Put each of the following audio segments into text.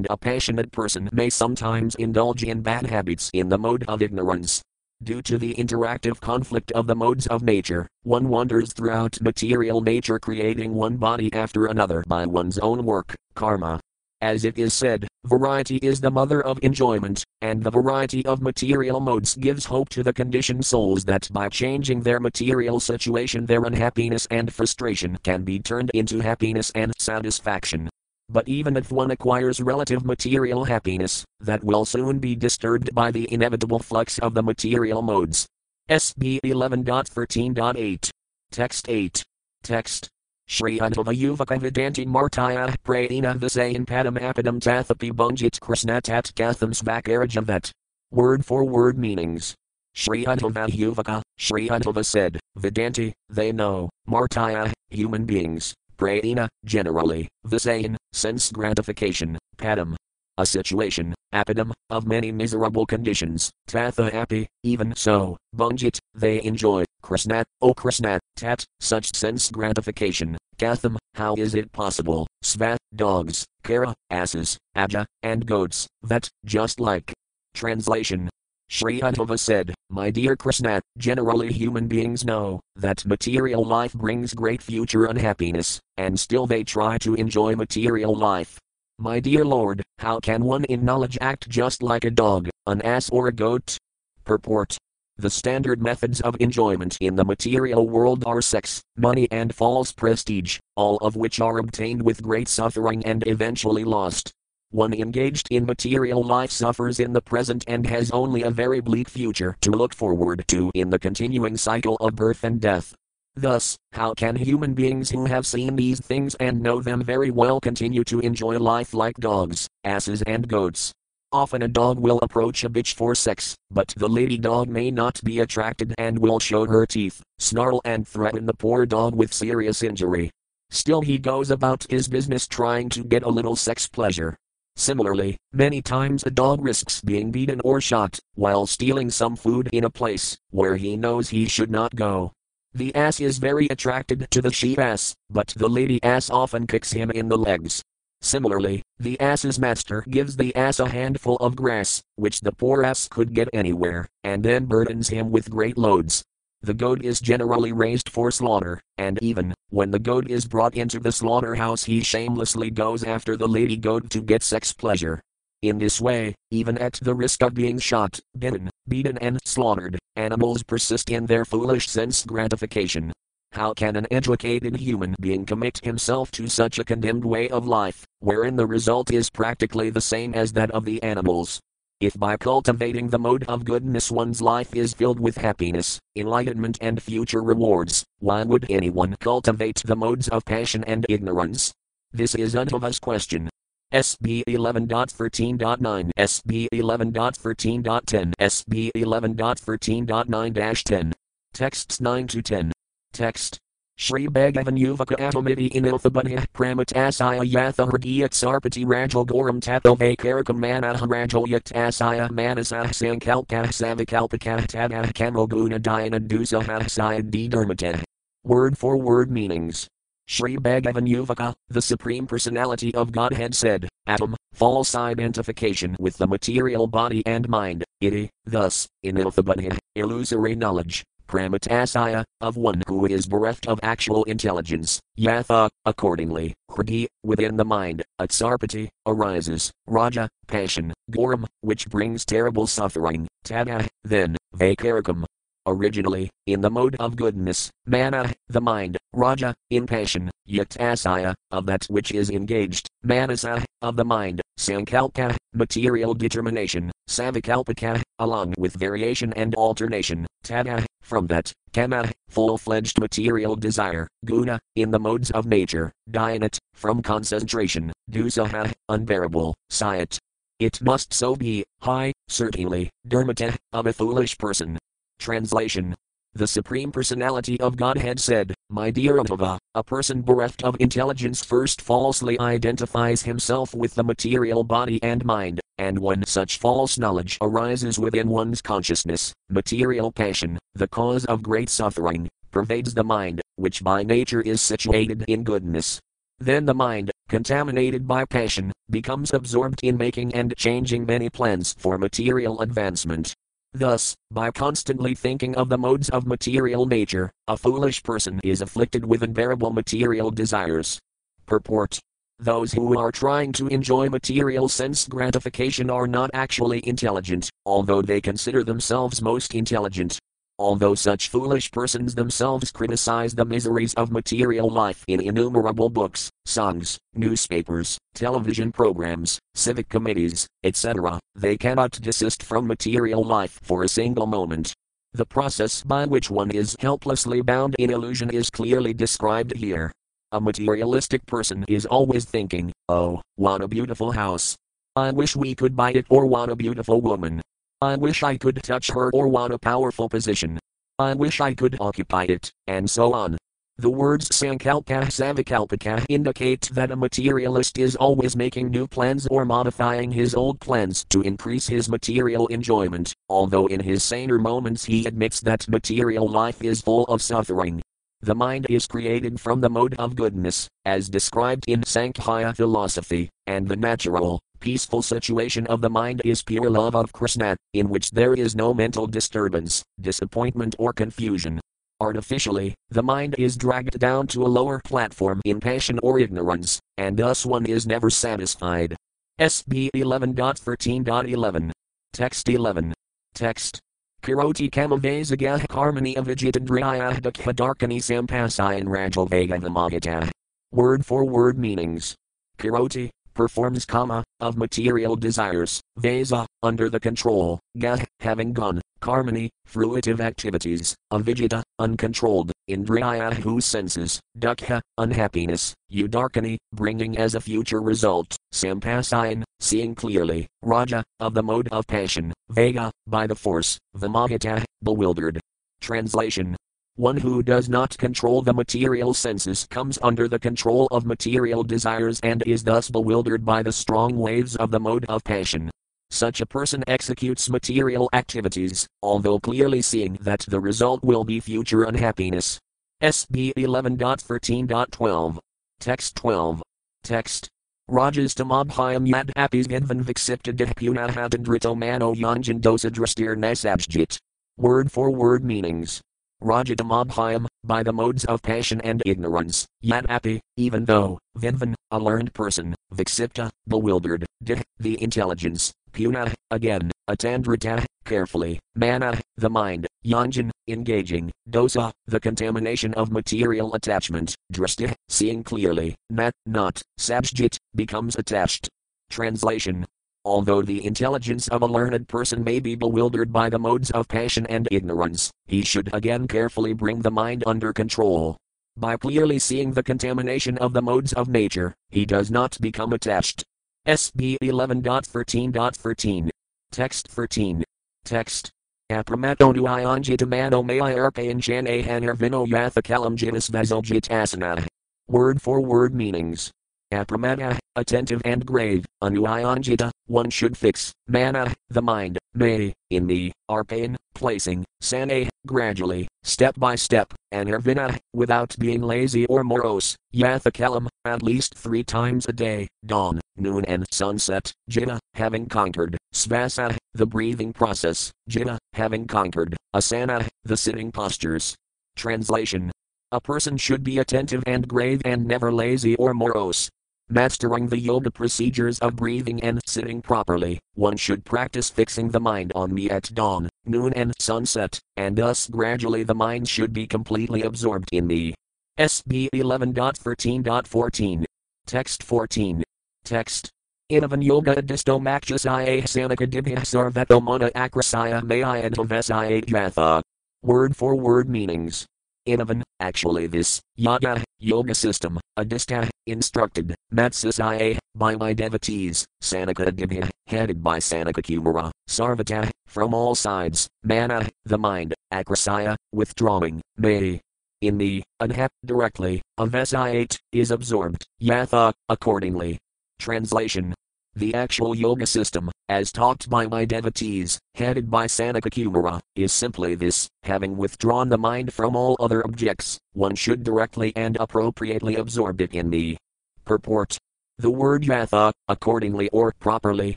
and a passionate person may sometimes indulge in bad habits in the mode of ignorance. Due to the interactive conflict of the modes of nature, one wanders throughout material nature creating one body after another by one's own work, karma. As it is said, variety is the mother of enjoyment, and the variety of material modes gives hope to the conditioned souls that by changing their material situation their unhappiness and frustration can be turned into happiness and satisfaction. But even if one acquires relative material happiness, that will soon be disturbed by the inevitable flux of the material modes. SB 11.13.8. Text 8. Text. Shri Antava Yuvaka Vedanti Martaya Prayina Visayan Padam Apadam Tathapi Bunjit Krishna Tat Gatham Svakarajavat. Word for word meanings. Shri Antava Yuvaka, Shri Antava said, Vedanti, they know, Martaya, human beings, Prayina, generally, Visayan, sense gratification, Padam, a situation, apadam, of many miserable conditions, tatha happy, even so, bunjit, they enjoy, krishnat, O krishnat, tat, such sense gratification, katham, how is it possible, svat, dogs, kara, asses, aja, and goats, that, just like. Translation Sri Uddhava said, My dear Krishna, generally human beings know that material life brings great future unhappiness, and still they try to enjoy material life. My dear Lord, how can one in knowledge act just like a dog, an ass, or a goat? Purport The standard methods of enjoyment in the material world are sex, money, and false prestige, all of which are obtained with great suffering and eventually lost. One engaged in material life suffers in the present and has only a very bleak future to look forward to in the continuing cycle of birth and death. Thus, how can human beings who have seen these things and know them very well continue to enjoy life like dogs, asses, and goats? Often a dog will approach a bitch for sex, but the lady dog may not be attracted and will show her teeth, snarl, and threaten the poor dog with serious injury. Still, he goes about his business trying to get a little sex pleasure. Similarly, many times a dog risks being beaten or shot while stealing some food in a place where he knows he should not go. The ass is very attracted to the she ass, but the lady ass often kicks him in the legs. Similarly, the ass's master gives the ass a handful of grass, which the poor ass could get anywhere, and then burdens him with great loads. The goat is generally raised for slaughter, and even when the goat is brought into the slaughterhouse, he shamelessly goes after the lady goat to get sex pleasure. In this way, even at the risk of being shot, bitten, beaten, and slaughtered, animals persist in their foolish sense gratification. How can an educated human being commit himself to such a condemned way of life, wherein the result is practically the same as that of the animals? If by cultivating the mode of goodness one's life is filled with happiness, enlightenment, and future rewards, why would anyone cultivate the modes of passion and ignorance? This is Uddhava's question. SB 11.13.9, SB 11.13.10, SB 11.13.9 10. Texts 9 to 10. Text Shri Bhagavan Yuvaka Atomiti Inilthabanya Pramatasaya Yatha Hridiyat Sarpati Rajal Goram Tato Vakarakam Manaha Rajal Yatasaya Manasa Sankalpa Savikalpaka Tada Kamoguna Dhyana Dusaha Sayad Dharmata. Word for word meanings. Shri Bhagavan Yuvaka, the Supreme Personality of Godhead said, Atom, false identification with the material body and mind, iti, thus, inilthabanya, illusory knowledge, pramatasaya, of one who is bereft of actual intelligence, yatha, accordingly, hridi, within the mind, atsarpati, arises, raja, passion, goram, which brings terrible suffering, tada, then, vakarakam. Originally, in the mode of goodness, mana, the mind, raja, in passion, yatasaya, of that which is engaged, manasa, of the mind, sankalpa, material determination, savikalpaka, along with variation and alternation, tada, from that, kama, full fledged material desire, guna, in the modes of nature, dhyana, from concentration, dusaha, unbearable, sayat. It must so be, high, certainly, dharmata, of a foolish person. Translation the Supreme Personality of Godhead said, My dear Uddhava, a person bereft of intelligence first falsely identifies himself with the material body and mind, and when such false knowledge arises within one's consciousness, material passion, the cause of great suffering, pervades the mind, which by nature is situated in goodness. Then the mind, contaminated by passion, becomes absorbed in making and changing many plans for material advancement. Thus, by constantly thinking of the modes of material nature, a foolish person is afflicted with unbearable material desires. Purport those who are trying to enjoy material sense gratification are not actually intelligent, although they consider themselves most intelligent. Although such foolish persons themselves criticize the miseries of material life in innumerable books, songs, newspapers, television programs, civic committees, etc., they cannot desist from material life for a single moment. The process by which one is helplessly bound in illusion is clearly described here. A materialistic person is always thinking, oh, what a beautiful house. I wish we could buy it or what a beautiful woman. I wish I could touch her or what a powerful position. I wish I could occupy it, and so on. The words sankalpa savikalpika indicate that a materialist is always making new plans or modifying his old plans to increase his material enjoyment, although in his saner moments he admits that material life is full of suffering. The mind is created from the mode of goodness, as described in Sankhya philosophy, and the natural, peaceful situation of the mind is pure love of Krishna, in which there is no mental disturbance, disappointment, or confusion. Artificially, the mind is dragged down to a lower platform in passion or ignorance, and thus one is never satisfied. SB 11.13.11. Text 11. Text Kiroti Kamavasagah Harmony of Ajitandriyah Dakhadarkani Sampasayan Rajavagavamagata. Word for word meanings. Kiroti, performs kama, of material desires, vesa, under the control, gah, having gone, karmani, fruitive activities, avijita, uncontrolled, indriya whose senses, dukha, unhappiness, udarkani, bringing as a future result, sampasayan, seeing clearly, raja, of the mode of passion, vega, by the force, vimahita, bewildered. Translation one who does not control the material senses comes under the control of material desires and is thus bewildered by the strong waves of the mode of passion. Such a person executes material activities, although clearly seeing that the result will be future unhappiness. SB 11.13.12. Text 12. Text. Rajas tamabhyam yad apis gedvan viksipta dihpunahadandrito mano yanjan dosadrastir nasabjit. Word for word meanings. Rajadamabhyam, by the modes of passion and ignorance, yet api, even though, Vinvan, a learned person, Viksipta, bewildered, Dih, the intelligence, Puna, again, Atandrita, carefully, Mana, the mind, Yanjan, engaging, Dosa, the contamination of material attachment, Drasti, seeing clearly, Nat, not, Sabjit, becomes attached. Translation Although the intelligence of a learned person may be bewildered by the modes of passion and ignorance, he should again carefully bring the mind under control. By clearly seeing the contamination of the modes of nature, he does not become attached. SB 11.13.13. Text 13. Text. Apramatonu ianjitamano may I arpayan janahan vino yathakalam jitas vasaljitasana. Word for word meanings. Apramana, attentive and grave, anuayanjita, one should fix, mana, the mind, may, in me, arpain, placing, sane, gradually, step by step, anarvina, without being lazy or morose, yathakalam, at least three times a day, dawn, noon and sunset, jita, having conquered, svasa, the breathing process, jita, having conquered, asana, the sitting postures. Translation a person should be attentive and grave and never lazy or morose, Mastering the yoga procedures of breathing and sitting properly, one should practice fixing the mind on me at dawn, noon, and sunset, and thus gradually the mind should be completely absorbed in me. SB 11.13.14. Text 14. Text. Inavan yoga adisto makshasaya sanika dibhya mana akrasaya maya and yatha. Word for word meanings. Inavan, actually this, yoga, yoga system, adista, instructed, Matsasaya, by my devotees, Sanaka Dibhya, headed by Sanaka Kumara, Sarvata, from all sides, Mana, the mind, Akrasaya, withdrawing, May. In me, Anhap, directly, Avasayate, is absorbed, Yatha, accordingly. Translation the actual yoga system, as taught by my devotees, headed by Sanaka Kumara, is simply this having withdrawn the mind from all other objects, one should directly and appropriately absorb it in me. Purport The word yatha, accordingly or properly,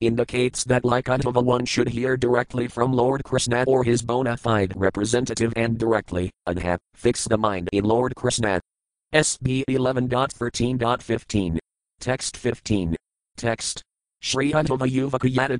indicates that like Uddhava one should hear directly from Lord Krishna or his bona fide representative and directly, adha, fix the mind in Lord Krishna. SB 11.13.15. Text 15. Text. Shri Uddhava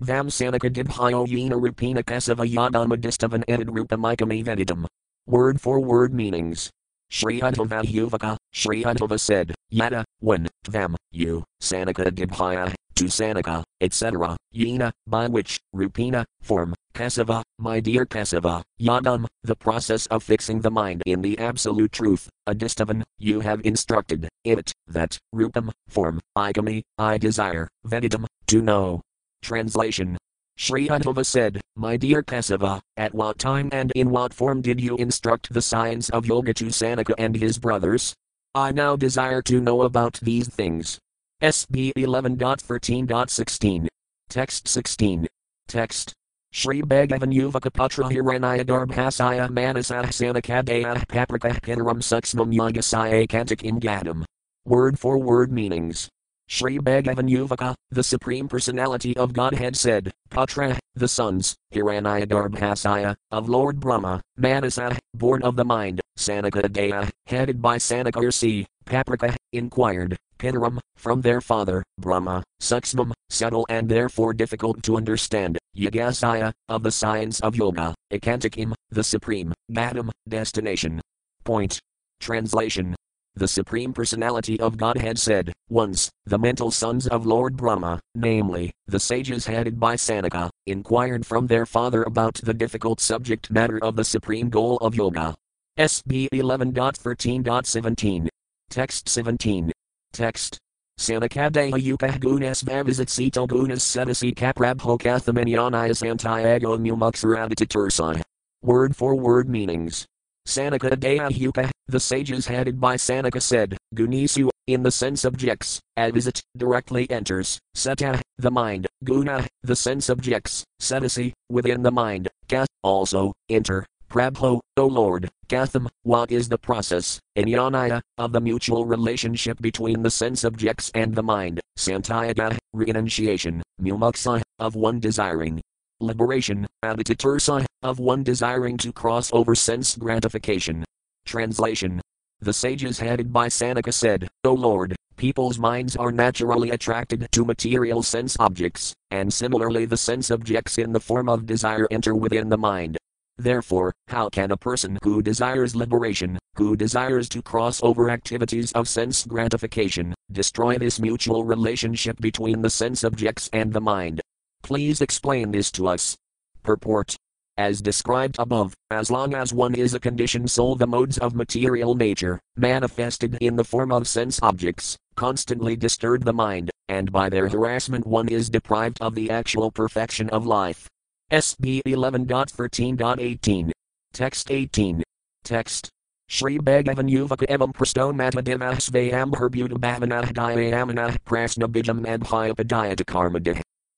Vam Sanika Dibhayo Yena Rupina Kesava Yadama Distavan Edid Rupamikame Vedidam. Word for word meanings. Shri Uddhava Yuvaka, Shri Uddhava said, Yada, when, Tvam, you, Sanaka Dibhaya, to Sanaka, etc., Yena, by which, Rupina, form, Kesava, my dear Kesava, Yadam, the process of fixing the mind in the absolute truth, Adistavan, you have instructed, it, that, Rupam, form, Igami, I desire, Vedidam, to know. Translation Sri Uddhava said, My dear Kesava, at what time and in what form did you instruct the science of yoga to Sanaka and his brothers? I now desire to know about these things. SB 11.13.16. Text 16. Text. Shri Bhagavan Yuvaka Putra Hiranaya Darbhasaya Manasah Sanakadaya Paprika Pinaram Suksmam Yagasaya Kantakim Gadam. Word for word meanings. Sri Bhagavan Yuvaka, the Supreme Personality of Godhead said, Putra, the sons, Hiranyagarbhasaya, of Lord Brahma, Manasa, born of the mind, Sanakadaya, headed by Sanakarsi, Paprika, inquired, Pinaram, from their father, Brahma, Suksmam, subtle and therefore difficult to understand, Yagasaya, of the science of yoga, Ekantakim, the supreme, Gadam, destination. Point. Translation the Supreme Personality of Godhead said, Once, the mental sons of Lord Brahma, namely, the sages headed by Sanaka, inquired from their father about the difficult subject matter of the supreme goal of yoga. SB 11.13.17. Text 17. Text. Sanakadeha yukah gunas vavisit sito gunas sedasi kaprabho kathamanyanias antiago mumuksarabhitatursai. Word for word meanings. Sanaka Deyahuka, the sages headed by Sanaka said, Gunisu, in the sense objects, advisit, directly enters, Seta, the mind, Guna, the sense objects, Setasi, within the mind, Kath, also, enter, Prabho, O Lord, Katham, what is the process, Inyanaya, of the mutual relationship between the sense objects and the mind, Santayaga, renunciation, Mumuksa, of one desiring, liberation, abhitatursa, of one desiring to cross over sense gratification. Translation The sages headed by Sanaka said, O Lord, people's minds are naturally attracted to material sense objects, and similarly the sense objects in the form of desire enter within the mind. Therefore, how can a person who desires liberation, who desires to cross over activities of sense gratification, destroy this mutual relationship between the sense objects and the mind? Please explain this to us. Purport. As described above, as long as one is a conditioned soul, the modes of material nature, manifested in the form of sense objects, constantly disturb the mind, and by their harassment one is deprived of the actual perfection of life. SB 11.13.18. Text 18. Text. Shri Bhagavan Yuvaka Evam Prasto Matadimah Svayam Herbuta Bhavanah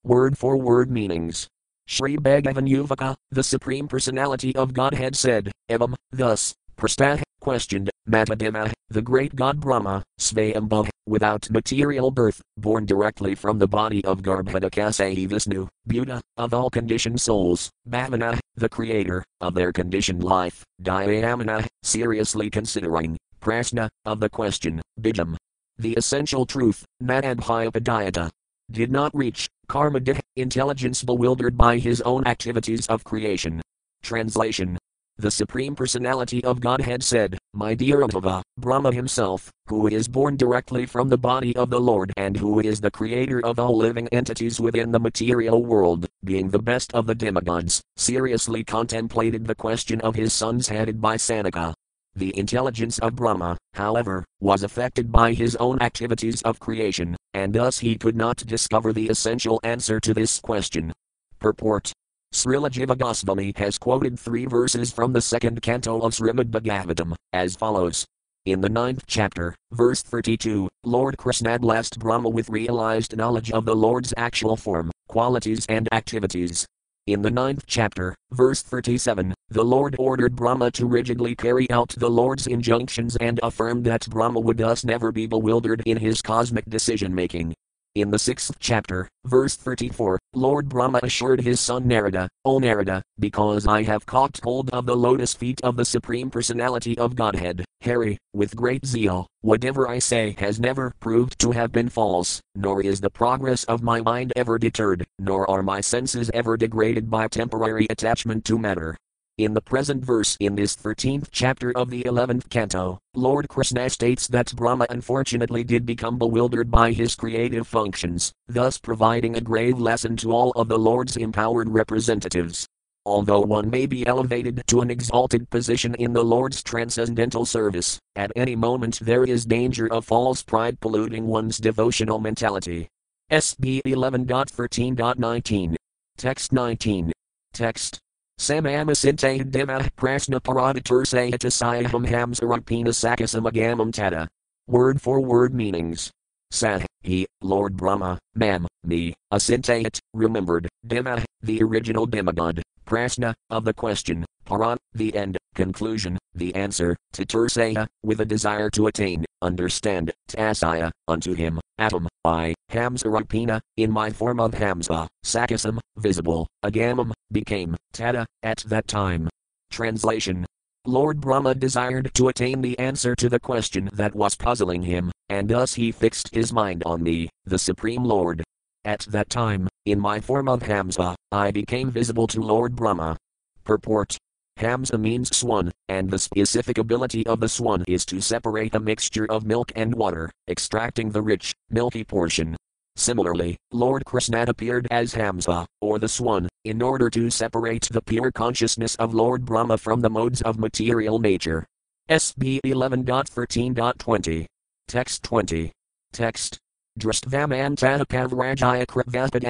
Prasna. Word for word meanings. Sri Bhagavan Yuvaka, the Supreme Personality of Godhead said, Evam, thus, Prastah, questioned, Matadima, the great god Brahma, Svayambhav, without material birth, born directly from the body of Garbhodakasayi Vishnu, Buddha, of all conditioned souls, Bhavana, the creator, of their conditioned life, Dhyayamana, seriously considering, Prashna, of the question, Bijam. The essential truth, Natadhyapadayata, did not reach, karma intelligence bewildered by his own activities of creation. Translation The Supreme Personality of Godhead said, My dear Uddhava, Brahma himself, who is born directly from the body of the Lord and who is the creator of all living entities within the material world, being the best of the demigods, seriously contemplated the question of his sons headed by Sanaka. The intelligence of Brahma, however, was affected by his own activities of creation, and thus he could not discover the essential answer to this question. Purport Srila Jiva Goswami has quoted three verses from the second canto of Srimad Bhagavatam, as follows. In the ninth chapter, verse 32, Lord Krishna blessed Brahma with realized knowledge of the Lord's actual form, qualities, and activities, in the ninth chapter, verse 37, the Lord ordered Brahma to rigidly carry out the Lord's injunctions and affirmed that Brahma would thus never be bewildered in his cosmic decision making. In the sixth chapter, verse 34, Lord Brahma assured his son Narada, O Narada, because I have caught hold of the lotus feet of the Supreme Personality of Godhead, Hari, with great zeal, whatever I say has never proved to have been false, nor is the progress of my mind ever deterred, nor are my senses ever degraded by temporary attachment to matter. In the present verse in this 13th chapter of the 11th canto, Lord Krishna states that Brahma unfortunately did become bewildered by his creative functions, thus providing a grave lesson to all of the Lord's empowered representatives. Although one may be elevated to an exalted position in the Lord's transcendental service, at any moment there is danger of false pride polluting one's devotional mentality. SB 11.13.19. Text 19. Text Samamasinte Dima Prasna Paradatur Sayatasayaham Hamsarapina Sakasamagam Tata. Word for word meanings. Sah, he, Lord Brahma, Mam, me, Asintayat, remembered, Dima, the original demigod, Prasna, of the question, Paran, the end, conclusion, the answer, to Tatursaya, with a desire to attain, understand, Tasaya, unto him, Atom, I, Hamsarapina, in my form of Hamsa, Sakasam, visible, Agamam, became, Tata, at that time. Translation Lord Brahma desired to attain the answer to the question that was puzzling him, and thus he fixed his mind on me, the Supreme Lord. At that time, in my form of Hamsa, I became visible to Lord Brahma. Purport Hamsa means swan, and the specific ability of the swan is to separate a mixture of milk and water, extracting the rich, milky portion. Similarly, Lord Krishna appeared as Hamsa, or the swan, in order to separate the pure consciousness of Lord Brahma from the modes of material nature. SB 11.13.20. Text 20. Text. Drastvamantada pavrajaya kravaspad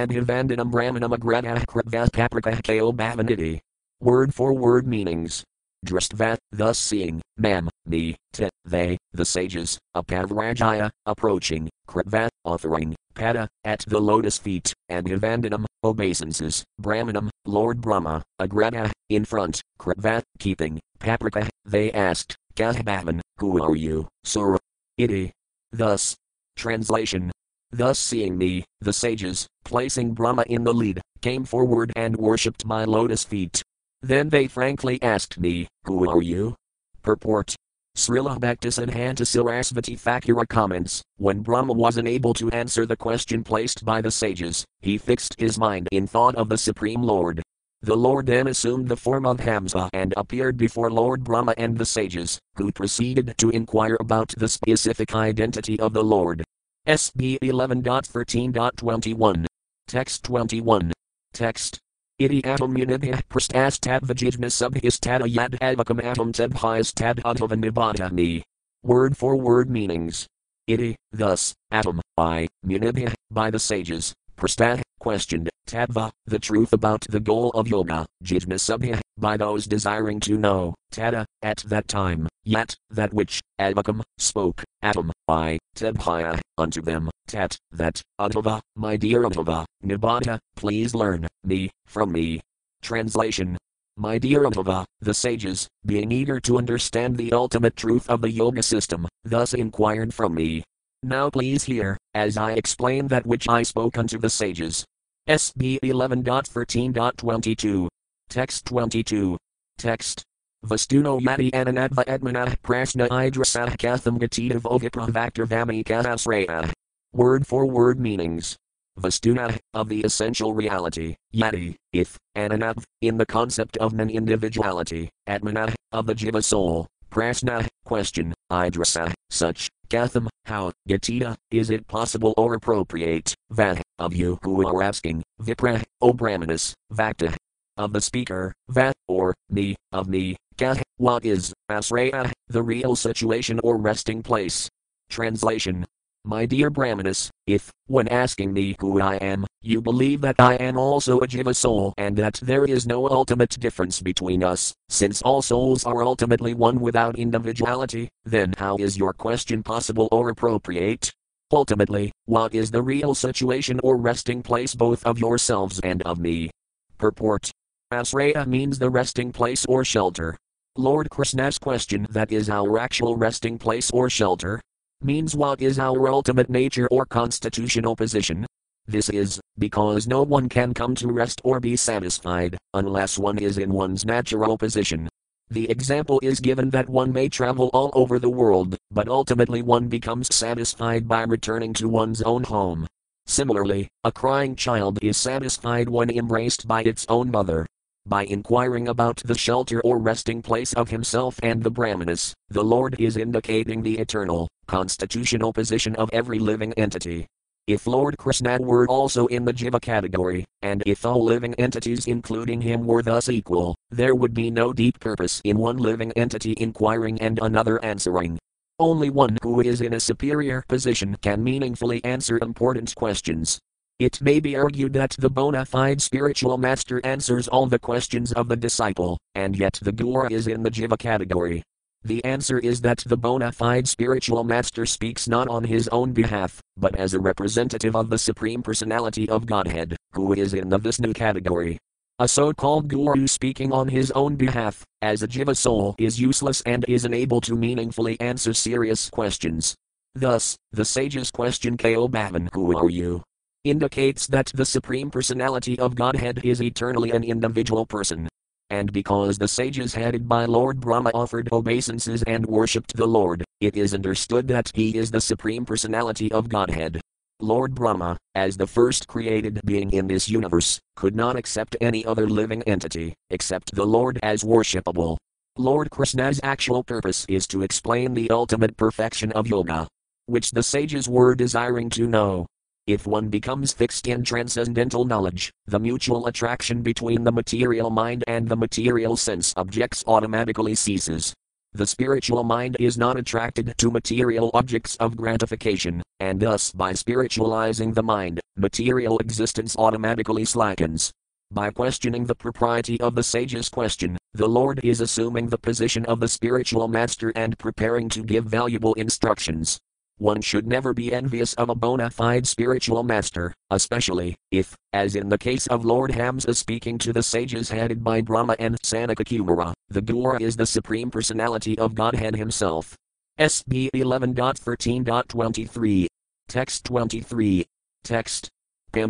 brahmanam agrana kravaspaprakah kao bhavaniti. Word for word meanings. Drastvat, thus seeing, mam, me, te, they, the sages, apavrajaya, approaching, kritvat, offering, pada, at the lotus feet, and Hivandanam, obeisances, Brahmanam, Lord Brahma, Agrana, in front, Kritvat, keeping, Paprika, they asked, Kahbhavan, who are you, Sura? Iti. Thus. Translation. Thus seeing me, the sages, placing Brahma in the lead, came forward and worshipped my lotus feet. Then they frankly asked me, Who are you? Purport Srila Bhaktisiddhanta Sarasvati Thakura comments When Brahma was unable to answer the question placed by the sages, he fixed his mind in thought of the Supreme Lord. The Lord then assumed the form of Hamsa and appeared before Lord Brahma and the sages, who proceeded to inquire about the specific identity of the Lord. SB 11.13.21. Text 21. Text Iti atom unibhya prastastad vajijna subhistad yad avakam atom udhavan me. Word for word meanings. Iti, thus, atom, I, munibhya, by the sages, prastad, questioned, tadva, the truth about the goal of yoga, jijna subhya, by those desiring to know, tada, at that time, yet, that which, avakam, spoke, atom, I, tebhya, unto them, tat, that, Uddhava, my dear Uddhava, Nibbana, please learn, me, from me. Translation My dear Uddhava, the sages, being eager to understand the ultimate truth of the yoga system, thus inquired from me. Now please hear, as I explain that which I spoke unto the sages. SB 11.13.22. Text 22. Text. Vastuno yati ananadva edmana prashna idrasah katham gatita vogipravaktar vamikahasraya. Word for word meanings. Vastuna, of the essential reality, Yati, if, Ananav, in the concept of non individuality, Atmana, of the Jiva soul, Prasna, question, Idrasa, such, Katham, how, Gatita, is it possible or appropriate, Vah, of you who are asking, Vipra, O Brahmanas, Vakta, of the speaker, Vat, or, me, of me, Kah, what is, Asraya, the real situation or resting place. Translation my dear Brahmanas, if, when asking me who I am, you believe that I am also a Jiva soul and that there is no ultimate difference between us, since all souls are ultimately one without individuality, then how is your question possible or appropriate? Ultimately, what is the real situation or resting place both of yourselves and of me? Purport Asraya means the resting place or shelter. Lord Krishna's question that is our actual resting place or shelter, means what is our ultimate nature or constitutional position? This is, because no one can come to rest or be satisfied, unless one is in one's natural position. The example is given that one may travel all over the world, but ultimately one becomes satisfied by returning to one's own home. Similarly, a crying child is satisfied when embraced by its own mother. By inquiring about the shelter or resting place of himself and the Brahmanas, the Lord is indicating the eternal, constitutional position of every living entity. If Lord Krishna were also in the Jiva category, and if all living entities including him were thus equal, there would be no deep purpose in one living entity inquiring and another answering. Only one who is in a superior position can meaningfully answer important questions. It may be argued that the bona fide spiritual master answers all the questions of the disciple, and yet the guru is in the jiva category. The answer is that the bona fide spiritual master speaks not on his own behalf, but as a representative of the Supreme Personality of Godhead, who is in the Vishnu category. A so called guru speaking on his own behalf, as a jiva soul, is useless and is unable to meaningfully answer serious questions. Thus, the sage's question Ko Bhavan, who are you? Indicates that the Supreme Personality of Godhead is eternally an individual person. And because the sages headed by Lord Brahma offered obeisances and worshipped the Lord, it is understood that he is the Supreme Personality of Godhead. Lord Brahma, as the first created being in this universe, could not accept any other living entity, except the Lord as worshipable. Lord Krishna's actual purpose is to explain the ultimate perfection of yoga, which the sages were desiring to know. If one becomes fixed in transcendental knowledge, the mutual attraction between the material mind and the material sense objects automatically ceases. The spiritual mind is not attracted to material objects of gratification, and thus by spiritualizing the mind, material existence automatically slackens. By questioning the propriety of the sage's question, the Lord is assuming the position of the spiritual master and preparing to give valuable instructions. One should never be envious of a bona fide spiritual master, especially if, as in the case of Lord Hamsa speaking to the sages headed by Brahma and Sanakakumara, the Guru is the Supreme Personality of Godhead Himself. SB 11.13.23. Text 23. Text. Kao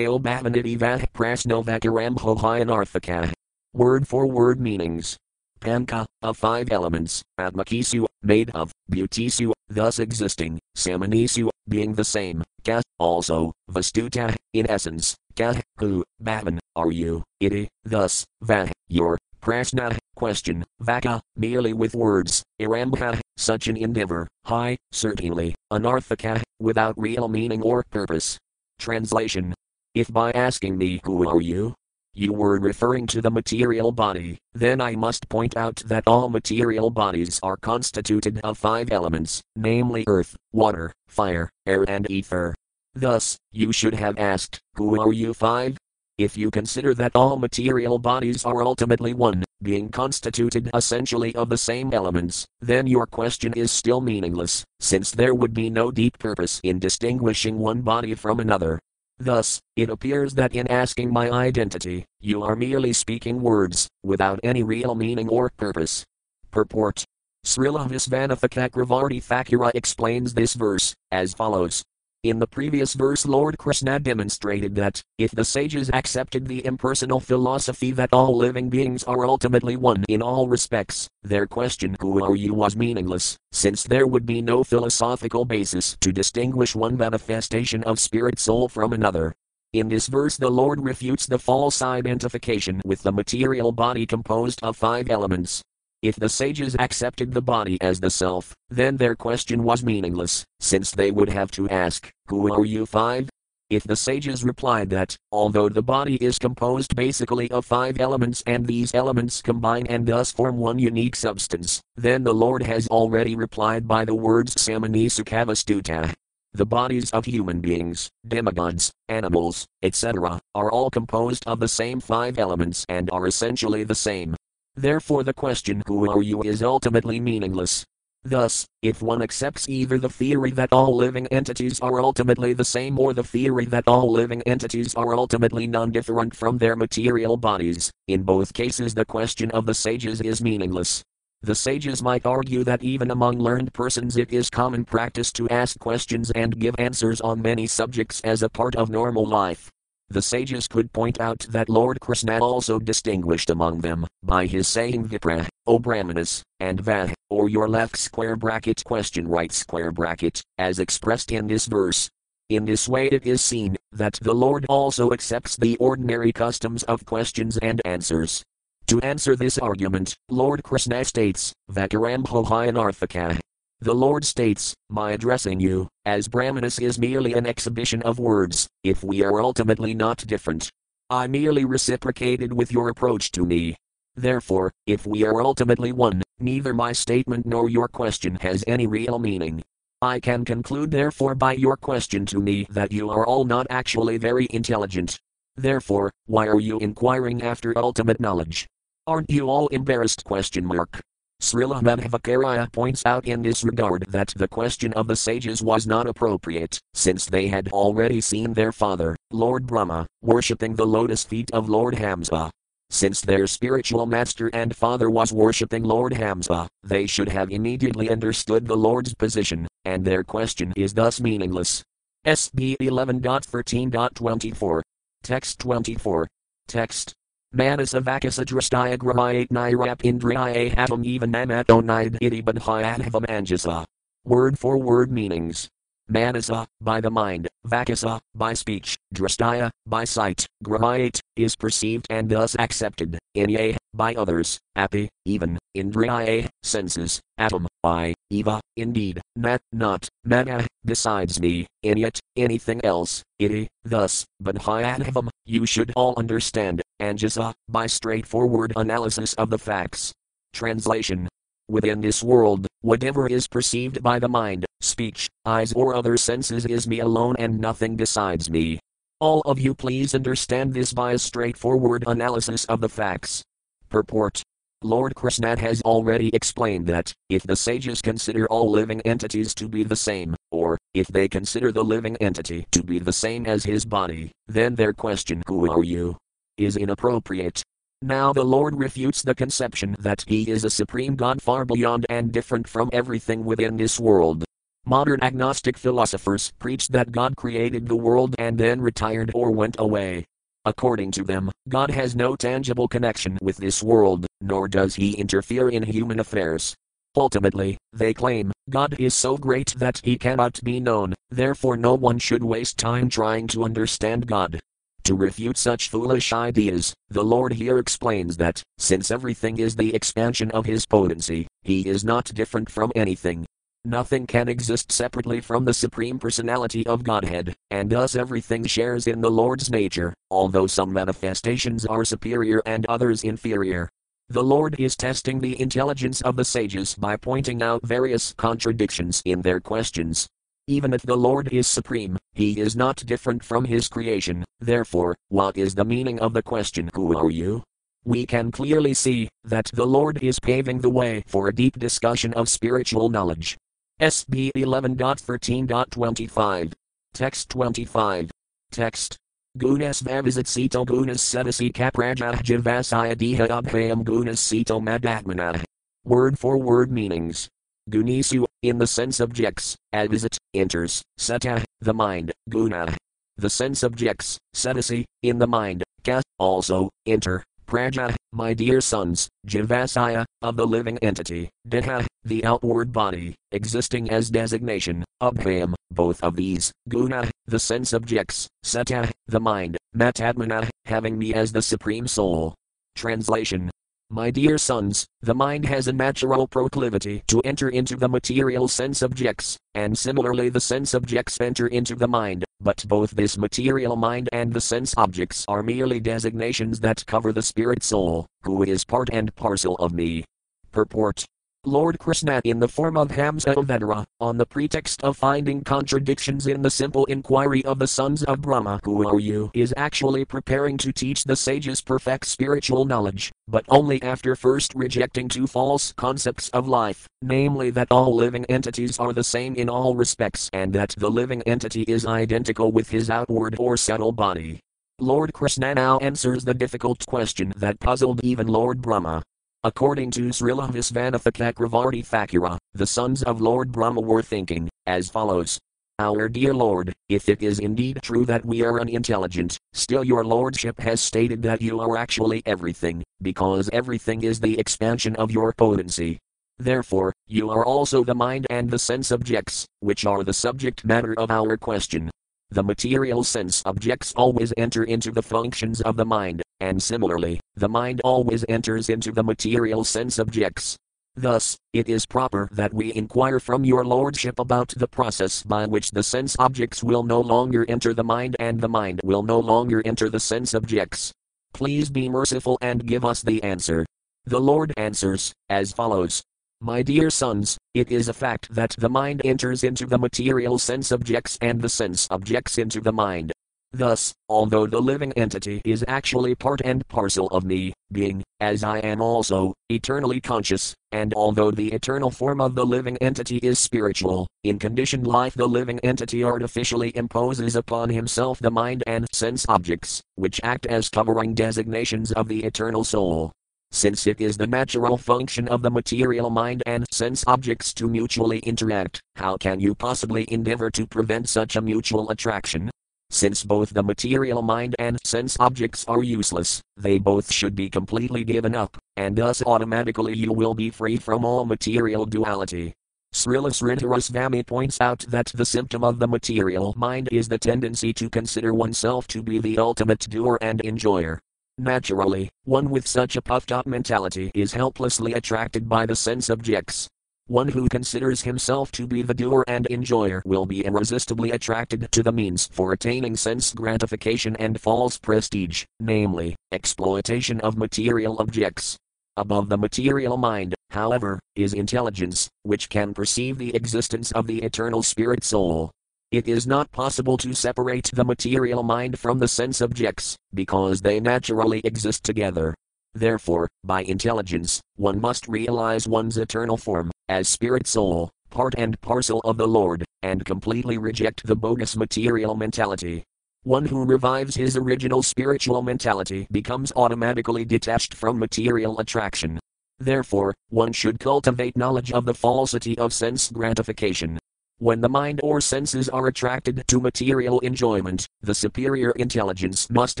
bhavaniti vah prasnovakaram hohayanarthaka. Word for word meanings. Panka, of five elements, Atmakisu, made of, Butisu, thus existing, Samanisu, being the same, Ka, also, Vastuta, in essence, Ka, who, Bhavan, are you, Iti, thus, Va, your, Prashna, question, Vaka, merely with words, Irambha, such an endeavor, Hi, certainly, Anarthaka, without real meaning or purpose. Translation If by asking me, Who are you? You were referring to the material body, then I must point out that all material bodies are constituted of five elements, namely earth, water, fire, air, and ether. Thus, you should have asked, Who are you five? If you consider that all material bodies are ultimately one, being constituted essentially of the same elements, then your question is still meaningless, since there would be no deep purpose in distinguishing one body from another. Thus, it appears that in asking my identity, you are merely speaking words, without any real meaning or purpose. Purport Srila Visvanatha Visvanathakakravarti Thakura explains this verse, as follows in the previous verse, Lord Krishna demonstrated that, if the sages accepted the impersonal philosophy that all living beings are ultimately one in all respects, their question, Who are you, was meaningless, since there would be no philosophical basis to distinguish one manifestation of spirit soul from another. In this verse, the Lord refutes the false identification with the material body composed of five elements, if the sages accepted the body as the self, then their question was meaningless, since they would have to ask, Who are you five? If the sages replied that, although the body is composed basically of five elements and these elements combine and thus form one unique substance, then the Lord has already replied by the words Samani Sukavastuta. The bodies of human beings, demigods, animals, etc., are all composed of the same five elements and are essentially the same, Therefore, the question, Who are you, is ultimately meaningless. Thus, if one accepts either the theory that all living entities are ultimately the same or the theory that all living entities are ultimately non different from their material bodies, in both cases the question of the sages is meaningless. The sages might argue that even among learned persons it is common practice to ask questions and give answers on many subjects as a part of normal life. The sages could point out that Lord Krishna also distinguished among them by his saying Vipra, O Brahmanas, and Va, or your left square bracket question right square bracket, as expressed in this verse. In this way, it is seen that the Lord also accepts the ordinary customs of questions and answers. To answer this argument, Lord Krishna states, Vakarambho Hyanarthaka, the Lord states, My addressing you, as Brahmanas is merely an exhibition of words, if we are ultimately not different. I merely reciprocated with your approach to me. Therefore, if we are ultimately one, neither my statement nor your question has any real meaning. I can conclude therefore by your question to me that you are all not actually very intelligent. Therefore, why are you inquiring after ultimate knowledge? Aren't you all embarrassed? Question mark. Srila Madhvacarya points out in this regard that the question of the sages was not appropriate, since they had already seen their father, Lord Brahma, worshipping the lotus feet of Lord Hamsa. Since their spiritual master and father was worshipping Lord Hamsa, they should have immediately understood the Lord's position, and their question is thus meaningless. SB 11.13.24. Text 24. Text Manasa Vakasa Drastaya Gramayat Nirap Indriya Hatam even Namatonide Idibadhyadhavam Anjasa. Word for word meanings. Manasa, by the mind, Vakasa, by speech, Drastaya, by sight, Gramayat, is perceived and thus accepted, Inya, by others, Api, even, Indriya, senses, Atom, I, Eva, indeed, Nat, not, Mana, besides me, in yet, anything else, iti, thus, but Hyadhavam, you should all understand, Anjasa, by straightforward analysis of the facts. Translation Within this world, whatever is perceived by the mind, speech, eyes, or other senses is me alone and nothing besides me. All of you please understand this by a straightforward analysis of the facts. Purport Lord Krishna has already explained that, if the sages consider all living entities to be the same, or, if they consider the living entity to be the same as his body, then their question, Who are you? Is inappropriate. Now the Lord refutes the conception that He is a supreme God far beyond and different from everything within this world. Modern agnostic philosophers preach that God created the world and then retired or went away. According to them, God has no tangible connection with this world, nor does He interfere in human affairs. Ultimately, they claim, God is so great that He cannot be known, therefore, no one should waste time trying to understand God. To refute such foolish ideas, the Lord here explains that, since everything is the expansion of His potency, He is not different from anything. Nothing can exist separately from the Supreme Personality of Godhead, and thus everything shares in the Lord's nature, although some manifestations are superior and others inferior. The Lord is testing the intelligence of the sages by pointing out various contradictions in their questions, even if the Lord is supreme, he is not different from his creation, therefore, what is the meaning of the question, Who are you? We can clearly see that the Lord is paving the way for a deep discussion of spiritual knowledge. SB 11.13.25. Text 25. Text. Gunas vavisit sito gunas sedasi kaprajah javasaya diha abhayam gunas sito madatmana. Word for word meanings. Gunisu, in the sense objects, avisit, enters, seta, the mind, guna. The sense objects, setasi, in the mind, ka, also, enter, praja, my dear sons, Jivasaya, of the living entity, Deha, the outward body, existing as designation, Abhayam, both of these, Guna, the sense objects, Seta, the mind, Matadmana, having me as the supreme soul. Translation my dear sons, the mind has a natural proclivity to enter into the material sense objects, and similarly the sense objects enter into the mind, but both this material mind and the sense objects are merely designations that cover the spirit soul, who is part and parcel of me. Purport Lord Krishna in the form of Hamsa Avatara, on the pretext of finding contradictions in the simple inquiry of the sons of Brahma Who are you is actually preparing to teach the sages perfect spiritual knowledge, but only after first rejecting two false concepts of life, namely that all living entities are the same in all respects and that the living entity is identical with his outward or subtle body. Lord Krishna now answers the difficult question that puzzled even Lord Brahma. According to Srila Visvanatha Chakravarti Thakura, the sons of Lord Brahma were thinking, as follows. Our dear Lord, if it is indeed true that we are unintelligent, still your Lordship has stated that you are actually everything, because everything is the expansion of your potency. Therefore, you are also the mind and the sense objects, which are the subject matter of our question. The material sense objects always enter into the functions of the mind, and similarly, the mind always enters into the material sense objects. Thus, it is proper that we inquire from your Lordship about the process by which the sense objects will no longer enter the mind and the mind will no longer enter the sense objects. Please be merciful and give us the answer. The Lord answers, as follows my dear sons, it is a fact that the mind enters into the material sense objects and the sense objects into the mind. Thus, although the living entity is actually part and parcel of me, being, as I am also, eternally conscious, and although the eternal form of the living entity is spiritual, in conditioned life the living entity artificially imposes upon himself the mind and sense objects, which act as covering designations of the eternal soul. Since it is the natural function of the material mind and sense objects to mutually interact, how can you possibly endeavor to prevent such a mutual attraction? Since both the material mind and sense objects are useless, they both should be completely given up, and thus automatically you will be free from all material duality. Srila Sridharasvami points out that the symptom of the material mind is the tendency to consider oneself to be the ultimate doer and enjoyer. Naturally, one with such a puffed up mentality is helplessly attracted by the sense objects. One who considers himself to be the doer and enjoyer will be irresistibly attracted to the means for attaining sense gratification and false prestige, namely, exploitation of material objects. Above the material mind, however, is intelligence, which can perceive the existence of the eternal spirit soul. It is not possible to separate the material mind from the sense objects, because they naturally exist together. Therefore, by intelligence, one must realize one's eternal form, as spirit soul, part and parcel of the Lord, and completely reject the bogus material mentality. One who revives his original spiritual mentality becomes automatically detached from material attraction. Therefore, one should cultivate knowledge of the falsity of sense gratification, when the mind or senses are attracted to material enjoyment, the superior intelligence must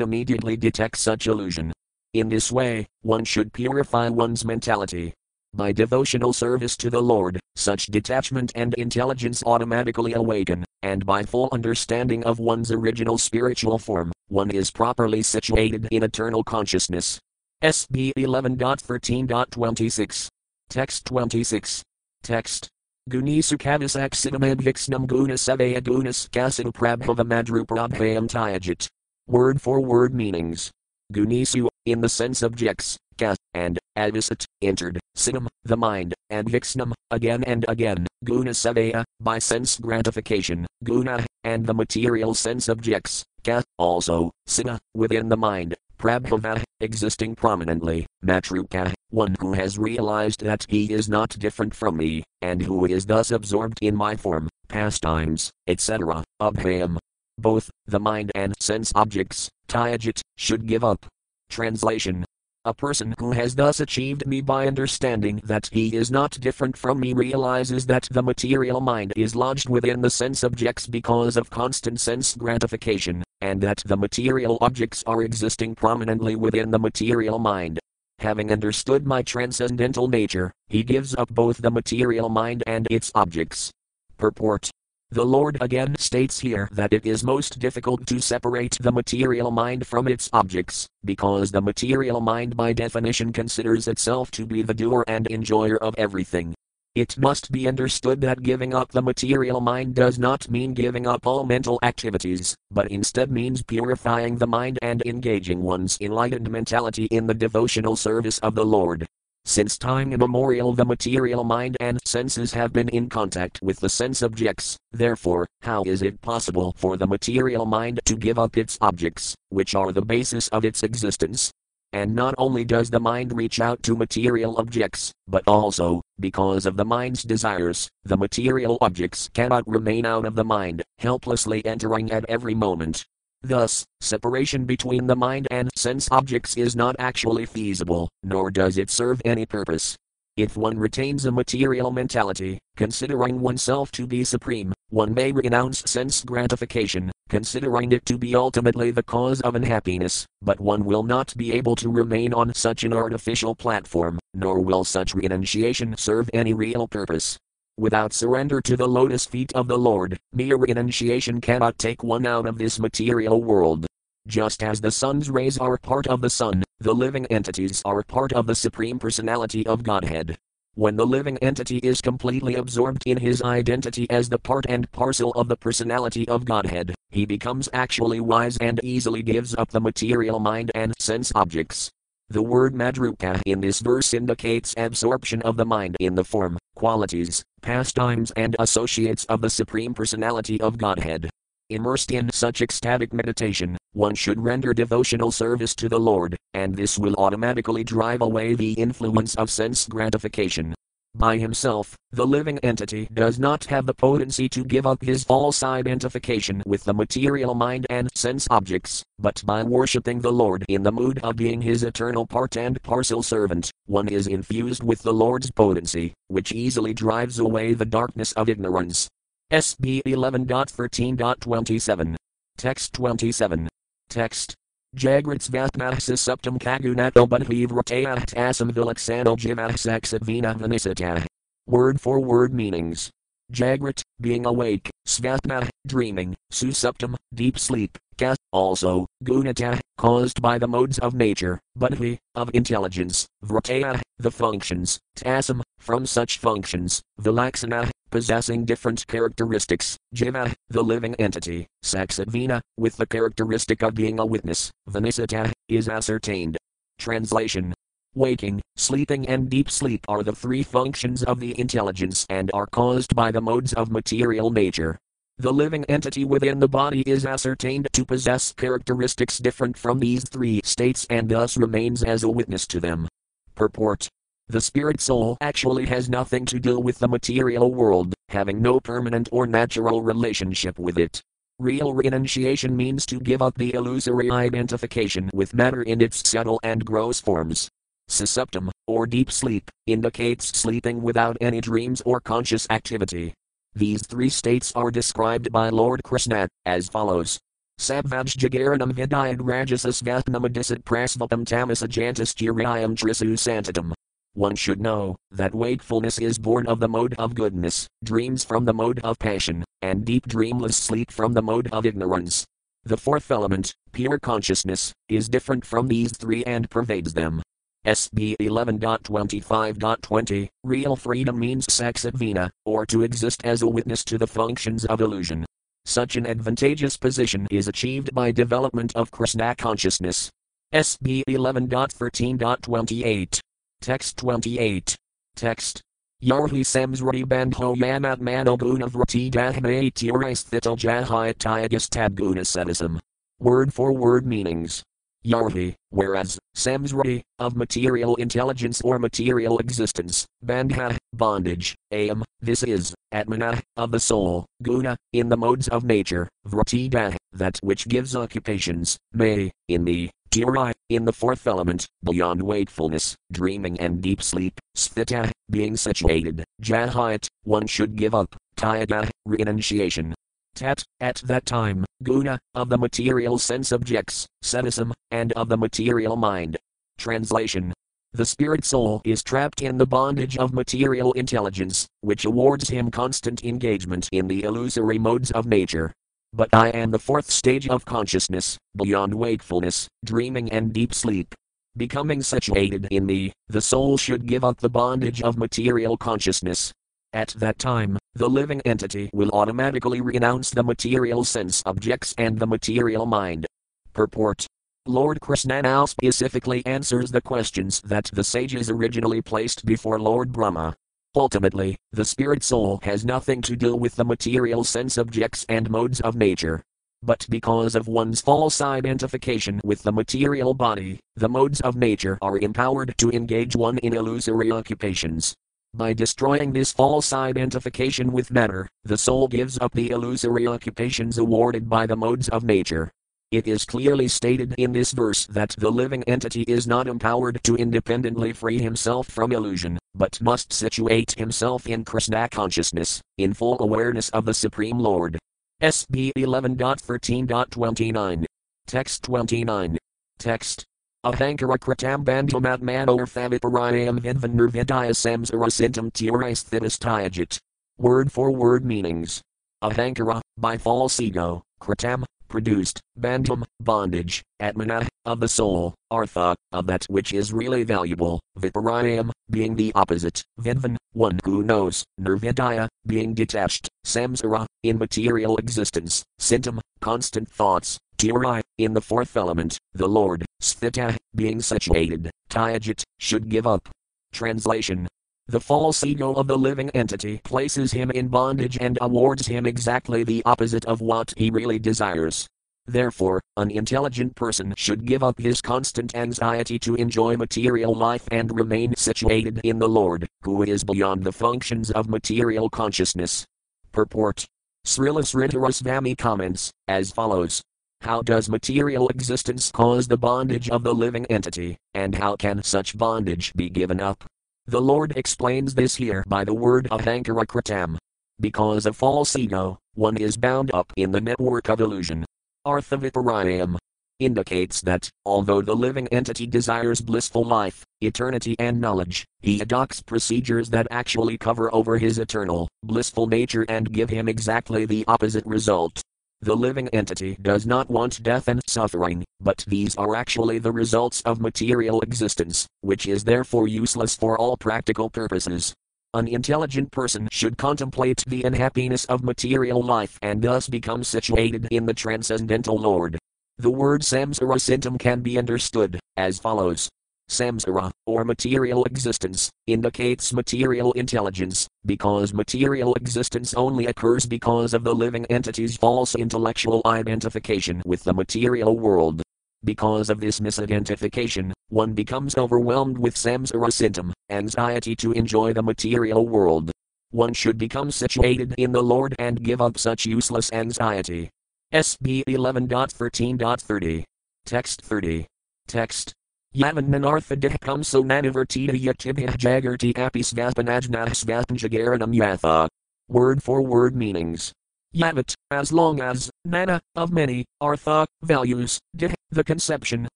immediately detect such illusion. In this way, one should purify one's mentality. By devotional service to the Lord, such detachment and intelligence automatically awaken, and by full understanding of one's original spiritual form, one is properly situated in eternal consciousness. SB 11.13.26. Text 26. Text Gunisu kavisak siddhamad guna savaya gunas kasidu prabhava madruprabhayam tyajit. Word for word meanings. Gunisu, in the sense objects, kas, and, entered, siddham, the mind, and vixnam, again and again, guna savaya, by sense gratification, guna, and the material sense objects, ka, also, siddha, within the mind, prabhava, existing prominently, matruka, one who has realized that he is not different from me, and who is thus absorbed in my form, pastimes, etc., abhayam. Both, the mind and sense objects, tyajit, should give up. Translation a person who has thus achieved me by understanding that he is not different from me realizes that the material mind is lodged within the sense objects because of constant sense gratification, and that the material objects are existing prominently within the material mind. Having understood my transcendental nature, he gives up both the material mind and its objects. Purport the Lord again states here that it is most difficult to separate the material mind from its objects, because the material mind by definition considers itself to be the doer and enjoyer of everything. It must be understood that giving up the material mind does not mean giving up all mental activities, but instead means purifying the mind and engaging one's enlightened mentality in the devotional service of the Lord. Since time immemorial, the material mind and senses have been in contact with the sense objects, therefore, how is it possible for the material mind to give up its objects, which are the basis of its existence? And not only does the mind reach out to material objects, but also, because of the mind's desires, the material objects cannot remain out of the mind, helplessly entering at every moment. Thus, separation between the mind and sense objects is not actually feasible, nor does it serve any purpose. If one retains a material mentality, considering oneself to be supreme, one may renounce sense gratification, considering it to be ultimately the cause of unhappiness, but one will not be able to remain on such an artificial platform, nor will such renunciation serve any real purpose. Without surrender to the lotus feet of the Lord, mere renunciation cannot take one out of this material world. Just as the sun's rays are part of the sun, the living entities are part of the Supreme Personality of Godhead. When the living entity is completely absorbed in his identity as the part and parcel of the personality of Godhead, he becomes actually wise and easily gives up the material mind and sense objects. The word madruka in this verse indicates absorption of the mind in the form, qualities, pastimes, and associates of the Supreme Personality of Godhead. Immersed in such ecstatic meditation, one should render devotional service to the Lord, and this will automatically drive away the influence of sense gratification. By himself, the living entity does not have the potency to give up his false identification with the material mind and sense objects, but by worshipping the Lord in the mood of being his eternal part and parcel servant, one is infused with the Lord's potency, which easily drives away the darkness of ignorance, SB 11.13.27. Text 27. Text. Jagrats Vatmahsa Suptam Kagunato Budhivratayat Asam Vilaksano Jivahsaksat Vina Vanisata. Word for word meanings. Jagrat, being awake, Svatma, dreaming, Susuptam, deep sleep, Ka, also, Gunata, caused by the modes of nature, Budhi, of intelligence, Vrataya, the functions, Tasam, from such functions, Vilaksana, possessing different characteristics, Jiva, the living entity, Saksavina, with the characteristic of being a witness, Vanisata, is ascertained. Translation Waking, sleeping, and deep sleep are the three functions of the intelligence and are caused by the modes of material nature. The living entity within the body is ascertained to possess characteristics different from these three states and thus remains as a witness to them. Purport the spirit soul actually has nothing to do with the material world, having no permanent or natural relationship with it. Real renunciation means to give up the illusory identification with matter in its subtle and gross forms. Susuptam, or deep sleep, indicates sleeping without any dreams or conscious activity. These three states are described by Lord Krishna as follows. Sabvajjagaranam vidayad rajasas vatnamadisat prasvatam tamasajantas chirayam trisu santatam. One should know that wakefulness is born of the mode of goodness, dreams from the mode of passion, and deep dreamless sleep from the mode of ignorance. The fourth element, pure consciousness, is different from these three and pervades them. SB 11.25.20 Real freedom means saksavina, or to exist as a witness to the functions of illusion. Such an advantageous position is achieved by development of Krishna consciousness. SB 11.13.28 Text 28. Text. Yarhi samsrati bandho yamat manoguna vrati dahme tiristhita jahayatyagas guna sedism. Word for word meanings. Yarhi, whereas, samsrati, of material intelligence or material existence, bandha, bondage, am, this is, atmana, of the soul, guna, in the modes of nature, vratidah, that which gives occupations, may, in the, Tirai, in the fourth element, beyond wakefulness, dreaming and deep sleep, sthita, being situated, jahayat, one should give up, tyaga, renunciation. Tat, at that time, guna, of the material sense objects, sadism, and of the material mind. Translation The spirit soul is trapped in the bondage of material intelligence, which awards him constant engagement in the illusory modes of nature. But I am the fourth stage of consciousness, beyond wakefulness, dreaming, and deep sleep. Becoming situated in me, the soul should give up the bondage of material consciousness. At that time, the living entity will automatically renounce the material sense objects and the material mind. Purport Lord Krishna now specifically answers the questions that the sages originally placed before Lord Brahma. Ultimately, the spirit soul has nothing to do with the material sense objects and modes of nature. But because of one's false identification with the material body, the modes of nature are empowered to engage one in illusory occupations. By destroying this false identification with matter, the soul gives up the illusory occupations awarded by the modes of nature. It is clearly stated in this verse that the living entity is not empowered to independently free himself from illusion, but must situate himself in Krishna consciousness, in full awareness of the Supreme Lord. SB 11.13.29. Text 29. Text. Ahankara kritam bandhamat manor faviparayam vidvan nirvidaya samsara sintam tiyaristhitastayajit. Word for word meanings. Ahankara, by false ego, kritam, produced, bandham, bondage, atmana, of the soul, artha, of that which is really valuable, viparayam, being the opposite, vidvan, one who knows, nirvidaya, being detached, samsara, in material existence, sintam, constant thoughts, tirai, in the fourth element, the Lord, sthita, being situated, tyajit, should give up. Translation the false ego of the living entity places him in bondage and awards him exactly the opposite of what he really desires. Therefore, an intelligent person should give up his constant anxiety to enjoy material life and remain situated in the Lord, who is beyond the functions of material consciousness. Purport Srila Sridharasvami comments, as follows How does material existence cause the bondage of the living entity, and how can such bondage be given up? The Lord explains this here by the word ahankara kritam. Because of false ego, one is bound up in the network of illusion. Arthaviparayam indicates that, although the living entity desires blissful life, eternity, and knowledge, he adopts procedures that actually cover over his eternal, blissful nature and give him exactly the opposite result. The living entity does not want death and suffering, but these are actually the results of material existence, which is therefore useless for all practical purposes. An intelligent person should contemplate the unhappiness of material life and thus become situated in the transcendental Lord. The word samsara can be understood as follows samsara, or material existence, indicates material intelligence, because material existence only occurs because of the living entity's false intellectual identification with the material world. Because of this misidentification, one becomes overwhelmed with samsara sintam, anxiety to enjoy the material world. One should become situated in the Lord and give up such useless anxiety. SB 11.13.30. Text 30. Text. Yavan Nanartha Dihkam so Nanivartita Yatibih Jagarti Apis Vaspanajnah Svaspan Jagaranam Yatha. Word for word meanings. Yavat, as long as, nana, of many, artha, values, dih, the conception,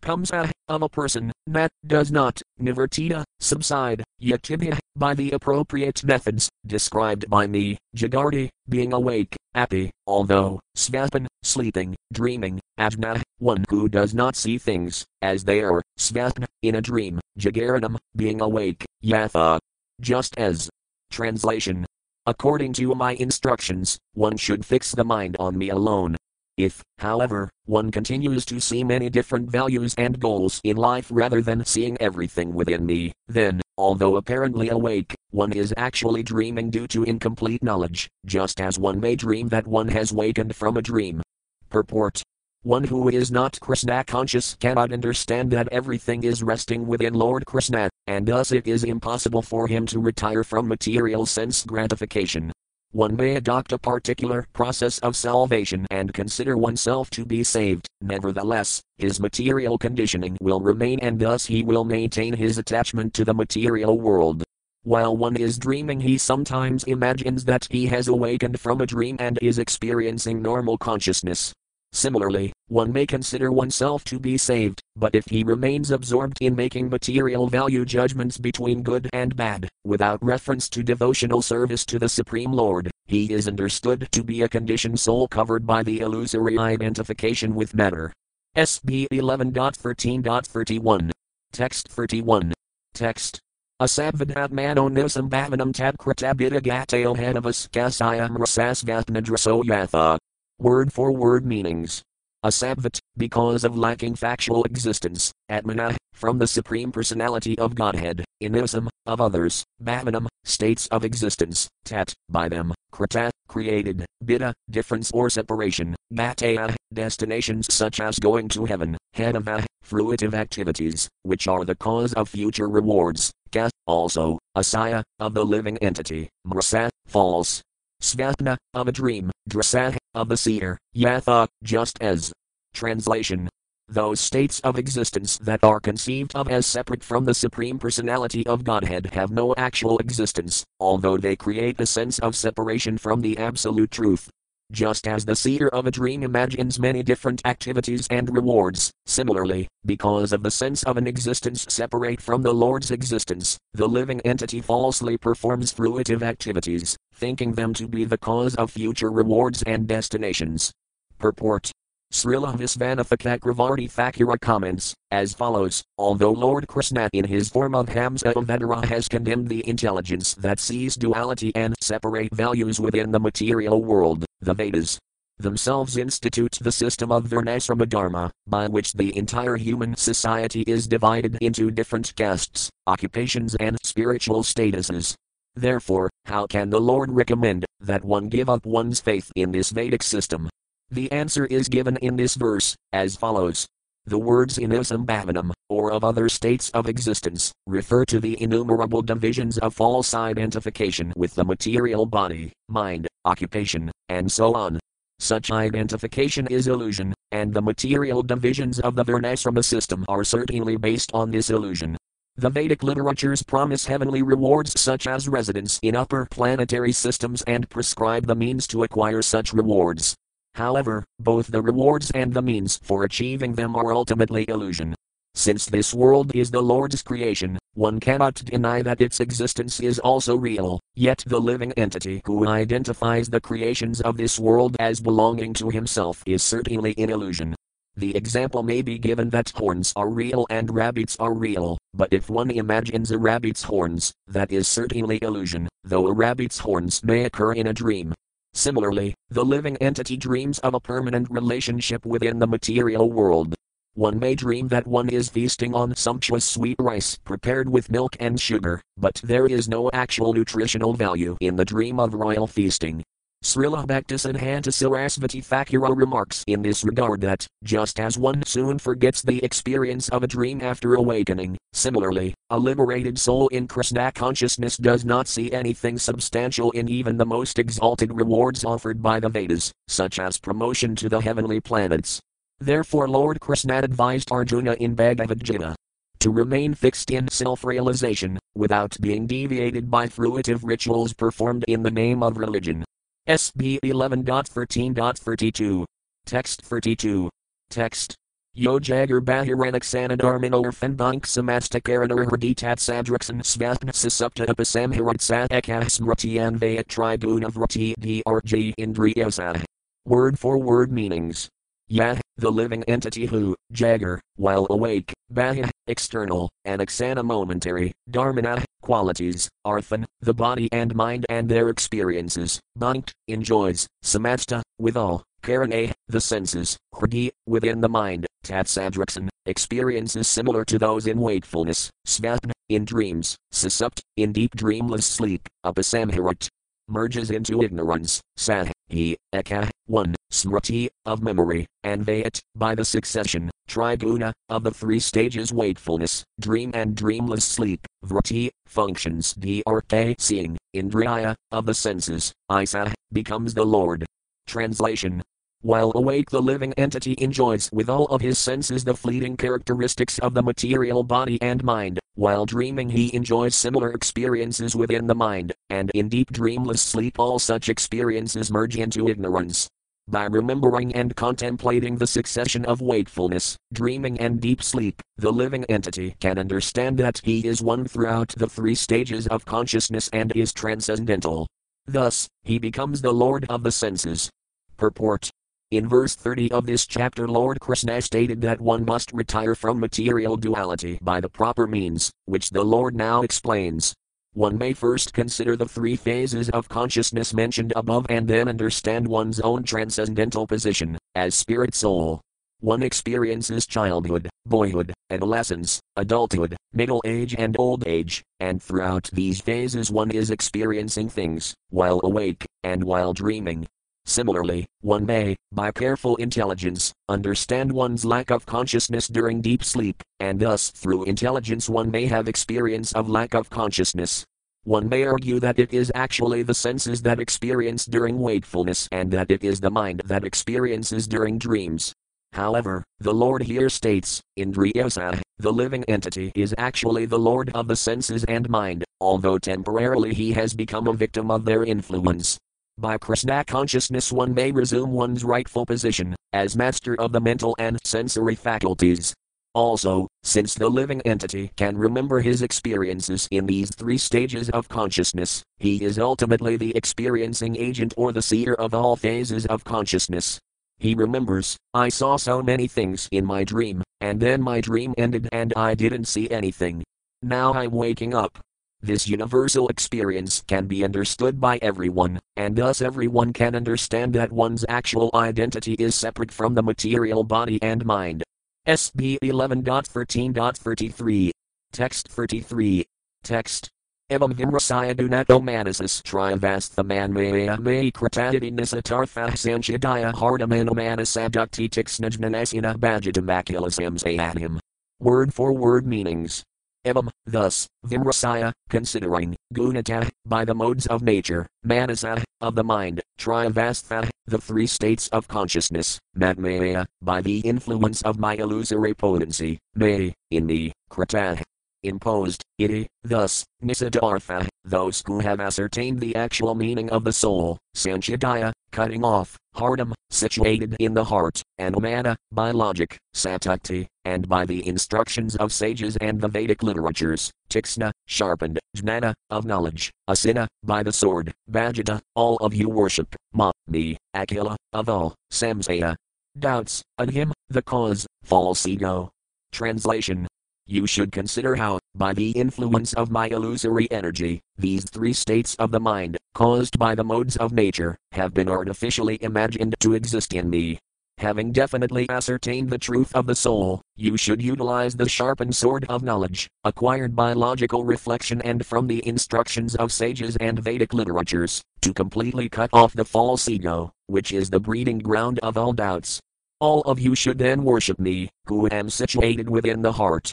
comes a, of a person, that does not, nivartita, subside, yatibya, by the appropriate methods, described by me, jagarti, being awake, api, although, svaspan, sleeping, dreaming, ajna, one who does not see things, as they are, svaspan, in a dream, jagaranam, being awake, yatha. Just as. Translation According to my instructions, one should fix the mind on me alone. If, however, one continues to see many different values and goals in life rather than seeing everything within me, then, although apparently awake, one is actually dreaming due to incomplete knowledge, just as one may dream that one has wakened from a dream. Purport one who is not Krishna conscious cannot understand that everything is resting within Lord Krishna, and thus it is impossible for him to retire from material sense gratification. One may adopt a particular process of salvation and consider oneself to be saved, nevertheless, his material conditioning will remain and thus he will maintain his attachment to the material world. While one is dreaming, he sometimes imagines that he has awakened from a dream and is experiencing normal consciousness. Similarly, one may consider oneself to be saved, but if he remains absorbed in making material value judgments between good and bad, without reference to devotional service to the Supreme Lord, he is understood to be a conditioned soul covered by the illusory identification with matter. SB 11.13.31. Text 31. Text. Asabvadat mano nisam bhavanam tabkratabita gateo hadavas kasayam rasasvatnadraso yatha. Word for word meanings. Asabvat, because of lacking factual existence, Atmana, from the Supreme Personality of Godhead, Inism, of others, Bhavanam, states of existence, Tat, by them, Krita, created, Bida, difference or separation, Gataya, destinations such as going to heaven, Hedava, fruitive activities, which are the cause of future rewards, Ka, also, Asaya, of the living entity, Mrasa, false, Svapna, of a dream, Drasah, of the seer, Yatha, just as. Translation those states of existence that are conceived of as separate from the Supreme Personality of Godhead have no actual existence, although they create a sense of separation from the Absolute Truth. Just as the seer of a dream imagines many different activities and rewards, similarly, because of the sense of an existence separate from the Lord's existence, the living entity falsely performs fruitive activities, thinking them to be the cause of future rewards and destinations. Purport Srila Visvanatha Chakravarti Thakura comments, as follows Although Lord Krishna in his form of Hamsa Avatara has condemned the intelligence that sees duality and separate values within the material world, the Vedas themselves institute the system of Varnasrama Dharma, by which the entire human society is divided into different castes, occupations, and spiritual statuses. Therefore, how can the Lord recommend that one give up one's faith in this Vedic system? The answer is given in this verse, as follows. The words in Bhavanam, or of other states of existence, refer to the innumerable divisions of false identification with the material body, mind, occupation, and so on. Such identification is illusion, and the material divisions of the Varnasrama system are certainly based on this illusion. The Vedic literatures promise heavenly rewards such as residence in upper planetary systems and prescribe the means to acquire such rewards. However, both the rewards and the means for achieving them are ultimately illusion. Since this world is the Lord's creation, one cannot deny that its existence is also real, yet the living entity who identifies the creations of this world as belonging to himself is certainly in illusion. The example may be given that horns are real and rabbits are real, but if one imagines a rabbit's horns, that is certainly illusion, though a rabbit's horns may occur in a dream. Similarly, the living entity dreams of a permanent relationship within the material world. One may dream that one is feasting on sumptuous sweet rice prepared with milk and sugar, but there is no actual nutritional value in the dream of royal feasting. Srila Bhaktisiddhanta Sarasvati Thakura remarks in this regard that, just as one soon forgets the experience of a dream after awakening, similarly, a liberated soul in Krishna consciousness does not see anything substantial in even the most exalted rewards offered by the Vedas, such as promotion to the heavenly planets. Therefore, Lord Krishna advised Arjuna in Bhagavad Gita to remain fixed in self realization, without being deviated by fruitive rituals performed in the name of religion. SB 11.13.32. Text 32. Text. Yojagar Bahiranaxanadarmino Fenbank Samastakaranur Hriditat Sadraksan Svapna Sasupta Upasamhirat Ekasmrati Anvayat Triguna Vrati DRG Indriyasa. Word for word meanings. Yah, the living entity who, Jagar, while awake, Bahya, external, and momentary, Dharmana, qualities, Arthan, the body and mind and their experiences, Bhunkt, enjoys, Samasta, withal, Karane, the senses, Hrdi, within the mind, Tatsadraksan, experiences similar to those in wakefulness, Svapna, in dreams, Susupt, in deep dreamless sleep, Upasamharat, merges into ignorance, Sah, he, Eka, one, Smriti, of memory, and Vayat, by the succession, Triguna, of the three stages wakefulness, dream and dreamless sleep, Vrati, functions DRK seeing, Indriya, of the senses, Isa, becomes the Lord. Translation while awake, the living entity enjoys with all of his senses the fleeting characteristics of the material body and mind. While dreaming, he enjoys similar experiences within the mind, and in deep dreamless sleep, all such experiences merge into ignorance. By remembering and contemplating the succession of wakefulness, dreaming, and deep sleep, the living entity can understand that he is one throughout the three stages of consciousness and is transcendental. Thus, he becomes the Lord of the senses. Purport in verse 30 of this chapter, Lord Krishna stated that one must retire from material duality by the proper means, which the Lord now explains. One may first consider the three phases of consciousness mentioned above and then understand one's own transcendental position, as spirit soul. One experiences childhood, boyhood, adolescence, adulthood, middle age, and old age, and throughout these phases one is experiencing things, while awake, and while dreaming, Similarly, one may, by careful intelligence, understand one's lack of consciousness during deep sleep, and thus through intelligence one may have experience of lack of consciousness. One may argue that it is actually the senses that experience during wakefulness and that it is the mind that experiences during dreams. However, the Lord here states, Indriyasa, the living entity is actually the Lord of the senses and mind, although temporarily he has become a victim of their influence. By Krishna consciousness, one may resume one's rightful position as master of the mental and sensory faculties. Also, since the living entity can remember his experiences in these three stages of consciousness, he is ultimately the experiencing agent or the seer of all phases of consciousness. He remembers, I saw so many things in my dream, and then my dream ended and I didn't see anything. Now I'm waking up. This universal experience can be understood by everyone, and thus everyone can understand that one's actual identity is separate from the material body and mind. SB 11.13.33. Text 33. Text. Evam Vimrasaya Dunato Manasis Trivasthaman Maya May Krataditi Nisatartha Sanchidaya Hardamanomanasabdukti Tixnajnanasina Bajidamakulasam Sayanim. Word for word meanings. Evam, thus, Vimrasaya, considering, Gunata, by the modes of nature, Manasa, of the mind, Trivastha, the three states of consciousness, Matmaya, by the influence of my illusory potency, May, in me, Krata, imposed, iti, thus, Nisiddhartha, those who have ascertained the actual meaning of the soul, Sanchidaya, cutting off, Hardam, situated in the heart, and Omana, by logic, Satakti, and by the instructions of sages and the Vedic literatures, Tixna, sharpened, Jnana, of knowledge, Asina, by the sword, Bhajita, all of you worship, Ma, me, Akila, of all, Samsaya, doubts, and him, the cause, false ego. Translation you should consider how, by the influence of my illusory energy, these three states of the mind, caused by the modes of nature, have been artificially imagined to exist in me. Having definitely ascertained the truth of the soul, you should utilize the sharpened sword of knowledge, acquired by logical reflection and from the instructions of sages and Vedic literatures, to completely cut off the false ego, which is the breeding ground of all doubts. All of you should then worship me, who am situated within the heart,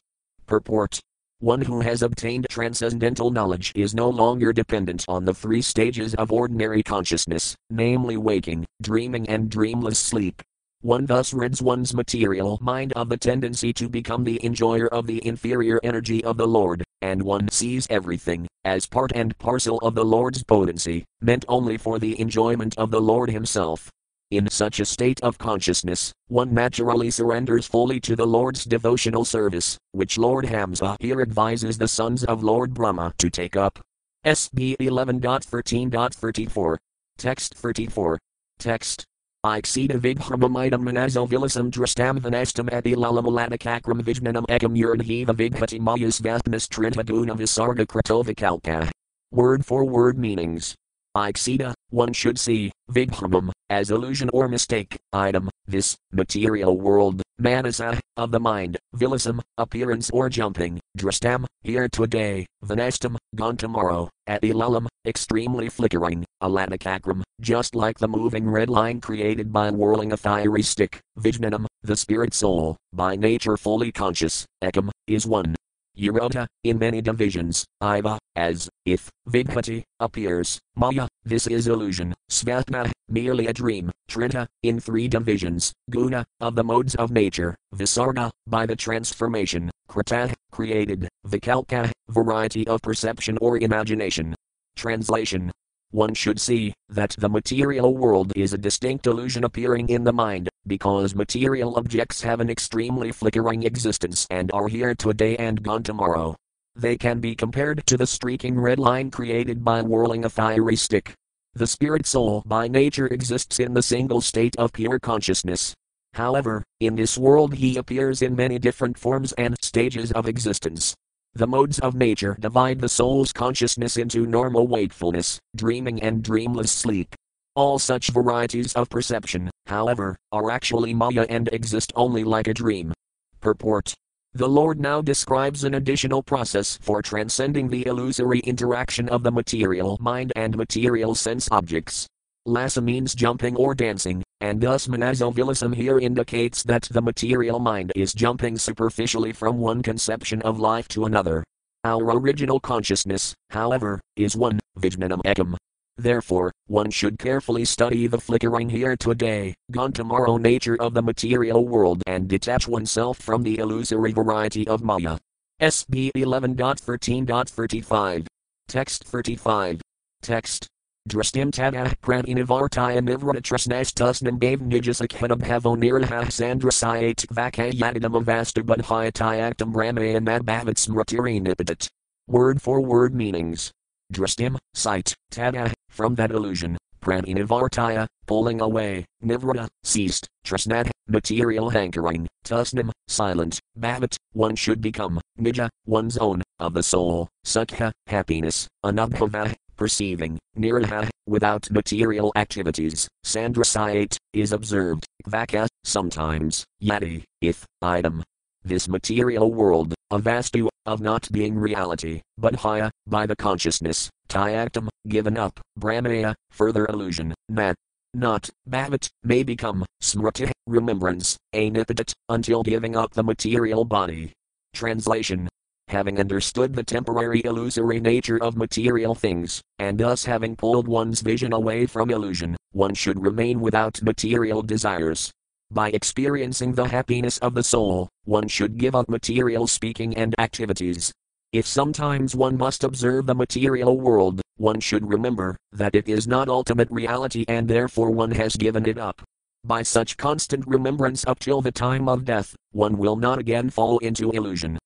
Purport one who has obtained transcendental knowledge is no longer dependent on the three stages of ordinary consciousness, namely waking, dreaming, and dreamless sleep. One thus rids one's material mind of the tendency to become the enjoyer of the inferior energy of the Lord, and one sees everything as part and parcel of the Lord's potency, meant only for the enjoyment of the Lord Himself. In such a state of consciousness, one naturally surrenders fully to the Lord's devotional service, which Lord Hamsa here advises the sons of Lord Brahma to take up. SB 11.13.34. Text 34. Text. Ixeta vighramamitam manazo vilasam drastam vanastam ati lalamuladakakram vijnanam ekam urdhiva vighati mayas vastmas trintaguna visarga kratovikalka. Word for word meanings. Ixeta, one should see, Vighamam, as illusion or mistake, item, this, material world, manasa, of the mind, vilasam, appearance or jumping, drastam, here today, vanastam, gone tomorrow, at ilalam, extremely flickering, aladakakram, just like the moving red line created by whirling a fiery stick, vijnanam, the spirit soul, by nature fully conscious, ekam, is one, Urota, in many divisions, Iva, as, if, Vidhati, appears, Maya, this is illusion, Svatma, merely a dream, Trita, in three divisions, Guna, of the modes of nature, Visarga, by the transformation, Krata, created, Vikalka, variety of perception or imagination. Translation one should see that the material world is a distinct illusion appearing in the mind, because material objects have an extremely flickering existence and are here today and gone tomorrow. They can be compared to the streaking red line created by whirling a fiery stick. The spirit soul by nature exists in the single state of pure consciousness. However, in this world he appears in many different forms and stages of existence. The modes of nature divide the soul's consciousness into normal wakefulness, dreaming, and dreamless sleep. All such varieties of perception, however, are actually Maya and exist only like a dream. Purport The Lord now describes an additional process for transcending the illusory interaction of the material mind and material sense objects. Lasa means jumping or dancing, and thus Manazovilism here indicates that the material mind is jumping superficially from one conception of life to another. Our original consciousness, however, is one, Vijnanam Ekam. Therefore, one should carefully study the flickering here today, gone tomorrow nature of the material world and detach oneself from the illusory variety of Maya. SB 11.13.35. Text 35. Text. Drastim tadah pradinavartaya nivratrasnastusnam gave nijasakhadam havoniraha sandrasayat vakayadidam avasta budhyatayaktam ramayan madbhavat smratirinipidit. Word for word meanings. Drastim, sight, tadah, from that illusion, pradinavartaya, pulling away, nivrata, ceased, trasnad, material hankering, tusnam, silent, bhavat, one should become, nija, one's own, of the soul, sukha, happiness, anubhava, perceiving, niraha, without material activities, sandrasayate, is observed, vaka, sometimes, yati, if, item. This material world, a vastu, of not being reality, but haya, by the consciousness, tyaktam, given up, brahmaya, further illusion, nat, not, bhavat, may become, smriti, remembrance, anipidat, until giving up the material body. Translation Having understood the temporary illusory nature of material things, and thus having pulled one's vision away from illusion, one should remain without material desires. By experiencing the happiness of the soul, one should give up material speaking and activities. If sometimes one must observe the material world, one should remember that it is not ultimate reality and therefore one has given it up. By such constant remembrance up till the time of death, one will not again fall into illusion.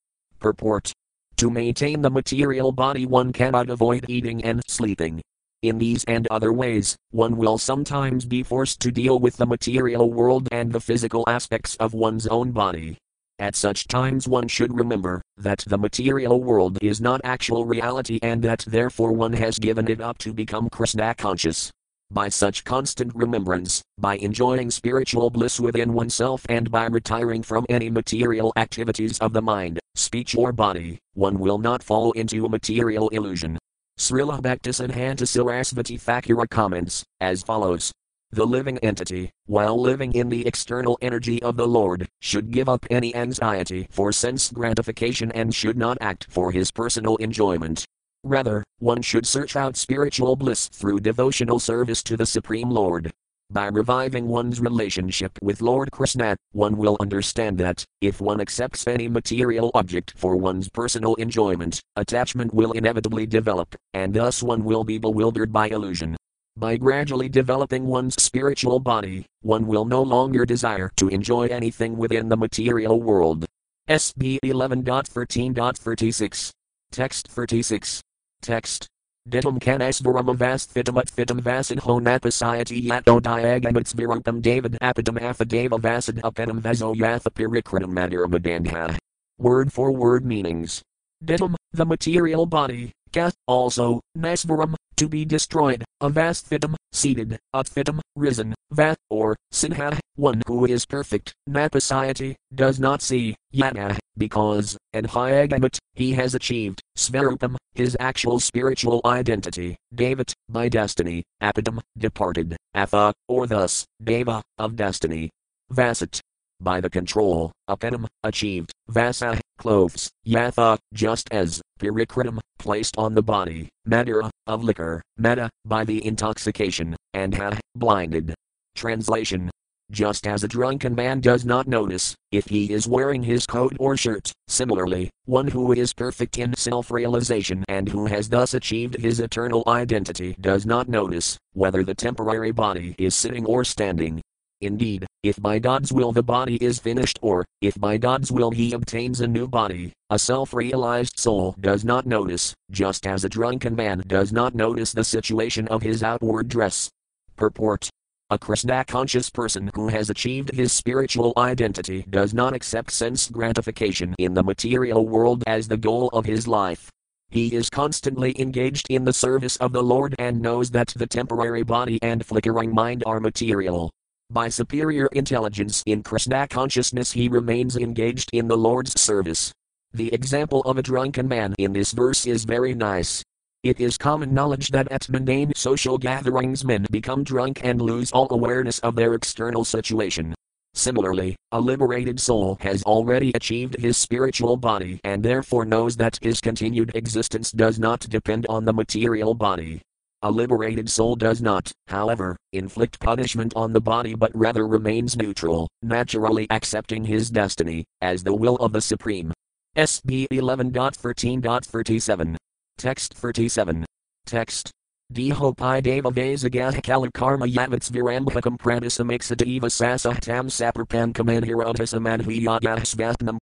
Purport To maintain the material body, one cannot avoid eating and sleeping. In these and other ways, one will sometimes be forced to deal with the material world and the physical aspects of one's own body. At such times, one should remember that the material world is not actual reality and that therefore one has given it up to become Krishna conscious. By such constant remembrance, by enjoying spiritual bliss within oneself and by retiring from any material activities of the mind, speech, or body, one will not fall into a material illusion. Srila Bhaktisiddhanta Sarasvati Thakura comments, as follows The living entity, while living in the external energy of the Lord, should give up any anxiety for sense gratification and should not act for his personal enjoyment. Rather, one should search out spiritual bliss through devotional service to the Supreme Lord. By reviving one's relationship with Lord Krishna, one will understand that, if one accepts any material object for one's personal enjoyment, attachment will inevitably develop, and thus one will be bewildered by illusion. By gradually developing one's spiritual body, one will no longer desire to enjoy anything within the material world. SB 11.13.36. Text 36. Text. Ditum canasvaram avast fitum ut fitum vasid honapasayati yato diagamats virupam david apadam affidava vasid upenam vaso yatha pirikritam madirabadandha. Word for word meanings. Ditum, the material body, kath, also, nasvaram, to be destroyed, avasthitam, seated, utfitam, risen, vat, or, sinha, one who is perfect, napasayati, does not see, yata, because, and hyagamat, he has achieved, svarupam, his actual spiritual identity, David, by destiny, apadam, departed, atha, or thus, deva, of destiny. Vasat, by the control, apenam, achieved, vasa, clothes, yatha, just as, pirikritam, placed on the body, madira, of liquor, meta, by the intoxication, and ha, blinded. Translation just as a drunken man does not notice if he is wearing his coat or shirt, similarly, one who is perfect in self realization and who has thus achieved his eternal identity does not notice whether the temporary body is sitting or standing. Indeed, if by God's will the body is finished or, if by God's will he obtains a new body, a self realized soul does not notice, just as a drunken man does not notice the situation of his outward dress. Purport a Krishna conscious person who has achieved his spiritual identity does not accept sense gratification in the material world as the goal of his life. He is constantly engaged in the service of the Lord and knows that the temporary body and flickering mind are material. By superior intelligence in Krishna consciousness, he remains engaged in the Lord's service. The example of a drunken man in this verse is very nice. It is common knowledge that at mundane social gatherings men become drunk and lose all awareness of their external situation. Similarly, a liberated soul has already achieved his spiritual body and therefore knows that his continued existence does not depend on the material body. A liberated soul does not, however, inflict punishment on the body but rather remains neutral, naturally accepting his destiny, as the will of the Supreme. SB 11.13.37. Text 37. Text. Dehopai deva vasagah kala karma yavats virambhakam pranasam iksadeva sasahtam saparpan kamanhirodhasamadhviyadahsvatnam.